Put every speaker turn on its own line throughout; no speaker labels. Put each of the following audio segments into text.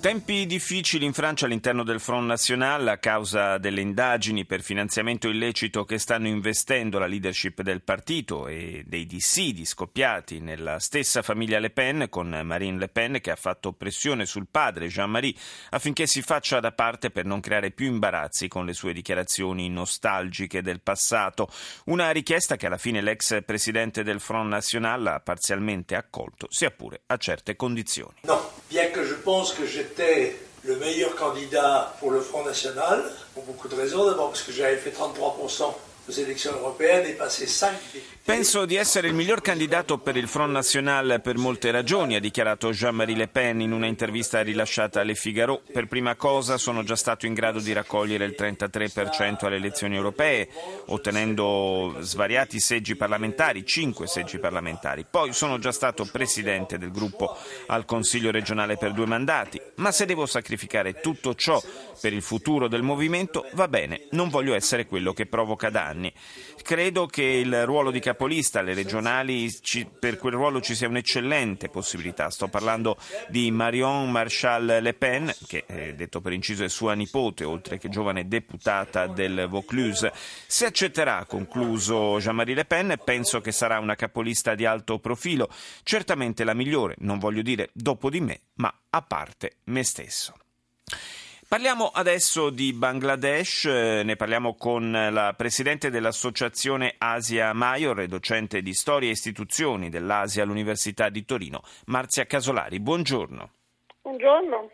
Tempi difficili in Francia all'interno del Front National a causa delle indagini per finanziamento illecito che stanno investendo la leadership del partito e dei dissidi scoppiati nella stessa famiglia Le Pen con Marine Le Pen che ha fatto pressione sul padre Jean-Marie affinché si faccia da parte per non creare più imbarazzi con le sue dichiarazioni nostalgiche del passato. Una richiesta che alla fine l'ex presidente del Front National ha parzialmente accolto, sia pure a certe condizioni.
No, bien que je pense que j'étais le meilleur candidat pour le Front National, pour beaucoup de raisons. D'abord parce que j'avais fait 33%
Penso di essere il miglior candidato per il Front National per molte ragioni, ha dichiarato Jean-Marie Le Pen in una intervista rilasciata alle Figaro. Per prima cosa sono già stato in grado di raccogliere il 33% alle elezioni europee, ottenendo svariati seggi parlamentari, 5 seggi parlamentari. Poi sono già stato presidente del gruppo al Consiglio regionale per due mandati. Ma se devo sacrificare tutto ciò per il futuro del movimento, va bene, non voglio essere quello che provoca danni anni. Credo che il ruolo di capolista alle regionali, ci, per quel ruolo ci sia un'eccellente possibilità. Sto parlando di Marion Marshall Le Pen, che eh, detto per inciso è sua nipote, oltre che giovane deputata del Vaucluse. Se accetterà, concluso Jean-Marie Le Pen, penso che sarà una capolista di alto profilo, certamente la migliore, non voglio dire dopo di me, ma a parte me stesso. Parliamo adesso di Bangladesh, eh, ne parliamo con la presidente dell'associazione Asia Maior e docente di storia e istituzioni dell'Asia all'Università di Torino, Marzia Casolari. Buongiorno.
Buongiorno.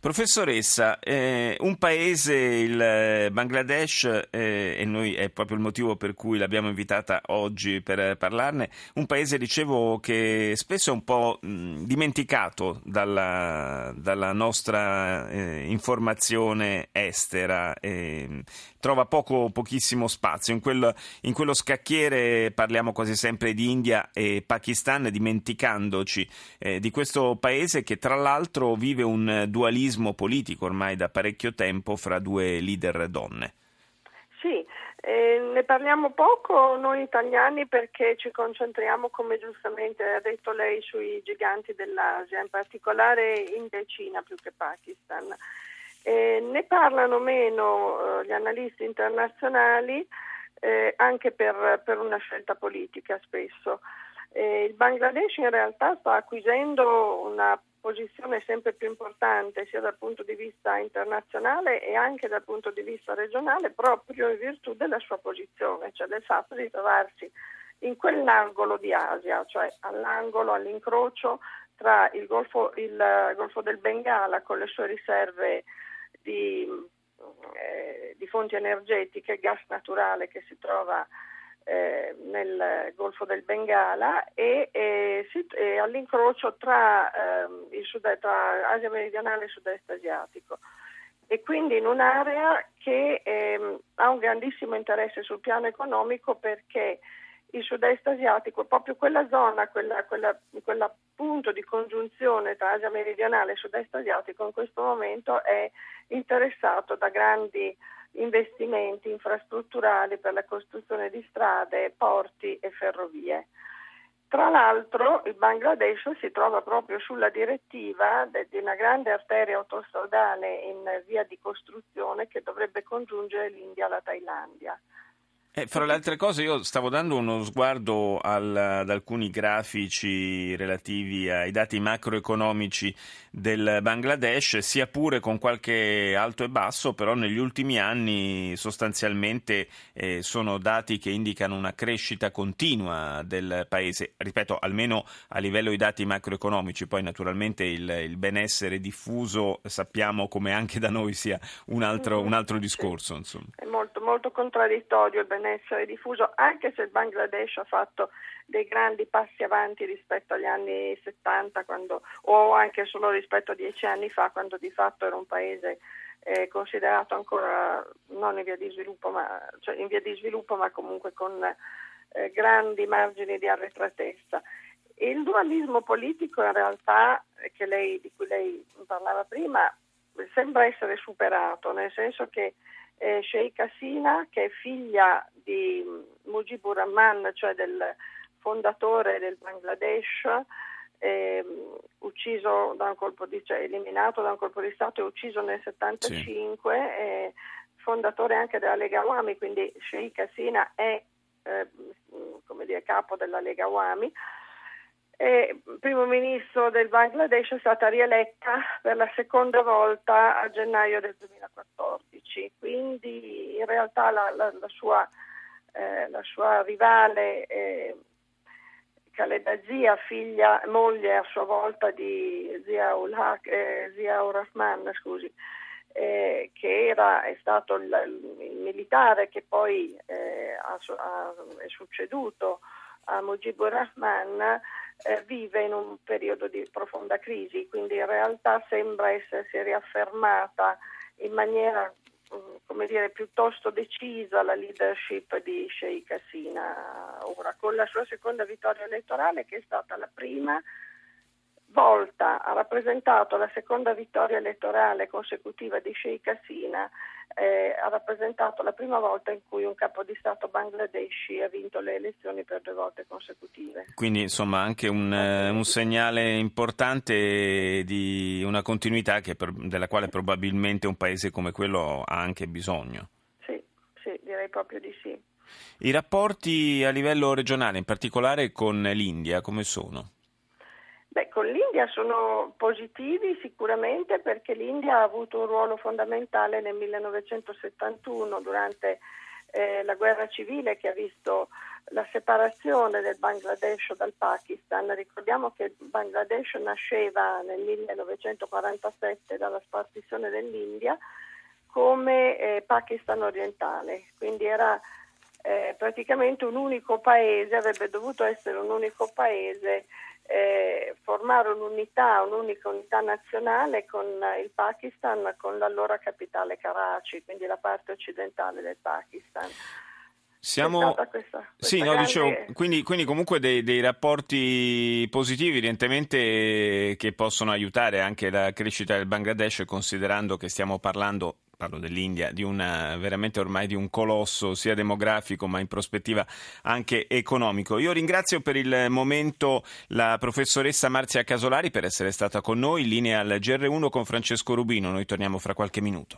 Professoressa, eh, un paese, il eh, Bangladesh, eh, e noi è proprio il motivo per cui l'abbiamo invitata oggi per parlarne, un paese, dicevo, che spesso è un po' dimenticato dalla, dalla nostra eh, informazione estera, trova poco, pochissimo spazio. In, quel, in quello scacchiere parliamo quasi sempre di India e Pakistan, dimenticandoci eh, di questo paese che tra l'altro vive un dualismo dualismo politico ormai da parecchio tempo fra due leader donne.
Sì, eh, ne parliamo poco noi italiani perché ci concentriamo, come giustamente ha detto lei, sui giganti dell'Asia, in particolare e Cina più che Pakistan. Eh, ne parlano meno eh, gli analisti internazionali eh, anche per, per, una scelta politica spesso. Eh, il Bangladesh in realtà sta acquisendo una posizione sempre più importante sia dal punto di vista internazionale e anche dal punto di vista regionale proprio in virtù della sua posizione, cioè del fatto di trovarsi in quell'angolo di Asia, cioè all'angolo, all'incrocio tra il Golfo, il Golfo del Bengala con le sue riserve di, eh, di fonti energetiche, gas naturale che si trova eh, nel Golfo del Bengala e, e, si, e all'incrocio tra, eh, sud, tra, Asia meridionale e sud-est asiatico. E quindi in un'area che eh, ha un grandissimo interesse sul piano economico perché il sud-est asiatico, proprio quella zona, quella punto di congiunzione tra Asia meridionale e sud-est asiatico in questo momento è interessato da grandi investimenti infrastrutturali per la costruzione di strade, porti e ferrovie. Tra l'altro il Bangladesh si trova proprio sulla direttiva di una grande arteria autostradale in via di costruzione che dovrebbe congiungere l'India alla Thailandia.
Eh, fra le altre cose io stavo dando uno sguardo al, ad alcuni grafici relativi ai dati macroeconomici del Bangladesh, sia pure con qualche alto e basso, però negli ultimi anni sostanzialmente eh, sono dati che indicano una crescita continua del paese, ripeto, almeno a livello di dati macroeconomici, poi naturalmente il, il benessere diffuso sappiamo come anche da noi sia un altro, un altro discorso. Insomma.
È molto, molto contraddittorio il benessere essere diffuso, anche se il Bangladesh ha fatto dei grandi passi avanti rispetto agli anni 70 quando, o anche solo rispetto a dieci anni fa, quando di fatto era un paese è considerato ancora non in via di sviluppo, ma, cioè in via di sviluppo, ma comunque con eh, grandi margini di arretratezza. Il dualismo politico in realtà, lei, di cui lei parlava prima, sembra essere superato, nel senso che eh, Sheikh Hasina, che è figlia di Mujibur Rahman, cioè del fondatore del Bangladesh, eh, ucciso da un colpo di, cioè eliminato da un colpo di Stato e ucciso nel 75, sì. eh, fondatore anche della Lega Wami, quindi Sheikh Hasina è eh, come dire, capo della Lega Wami. E primo ministro del Bangladesh è stata rieletta per la seconda volta a gennaio del 2014, quindi in realtà la, la, la, sua, eh, la sua, rivale eh, Khaleda Zia, figlia, moglie a sua volta di Ziaul, eh, Ziaul Rahman, scusi, eh, che era, è stato il, il, militare che poi eh, ha, ha, è succeduto a Mujibur Rahman, eh, vive in un periodo di profonda crisi, quindi in realtà sembra essersi riaffermata in maniera come dire, piuttosto decisa la leadership di Sheikh Hasina. Ora, con la sua seconda vittoria elettorale che è stata la prima volta, ha rappresentato la seconda vittoria elettorale consecutiva di Sheikh Hasina, eh, ha rappresentato la prima volta in cui un capo di Stato bangladeshi ha vinto le elezioni per due volte consecutive.
Quindi insomma anche un, eh, un segnale importante di una continuità per, della quale probabilmente un paese come quello ha anche bisogno.
Sì, sì, direi proprio di sì.
I rapporti a livello regionale, in particolare con l'India, come sono?
Beh, con l'India sono positivi sicuramente perché l'India ha avuto un ruolo fondamentale nel 1971 durante eh, la guerra civile che ha visto la separazione del Bangladesh dal Pakistan. Ricordiamo che il Bangladesh nasceva nel 1947 dalla spartizione dell'India come eh, Pakistan orientale, quindi era eh, praticamente un unico paese, avrebbe dovuto essere un unico paese eh, formare un'unità, un'unica unità nazionale con il Pakistan, con l'allora capitale Karachi, quindi la parte occidentale del Pakistan.
Siamo... Questa, questa sì, no, grande... dicevo, quindi, quindi, comunque dei, dei, rapporti positivi evidentemente che possono aiutare anche la crescita del Bangladesh considerando che stiamo parlando parlo dell'India, di una, veramente ormai di un colosso sia demografico ma in prospettiva anche economico. Io ringrazio per il momento la professoressa Marzia Casolari per essere stata con noi, linea al GR1 con Francesco Rubino, noi torniamo fra qualche minuto.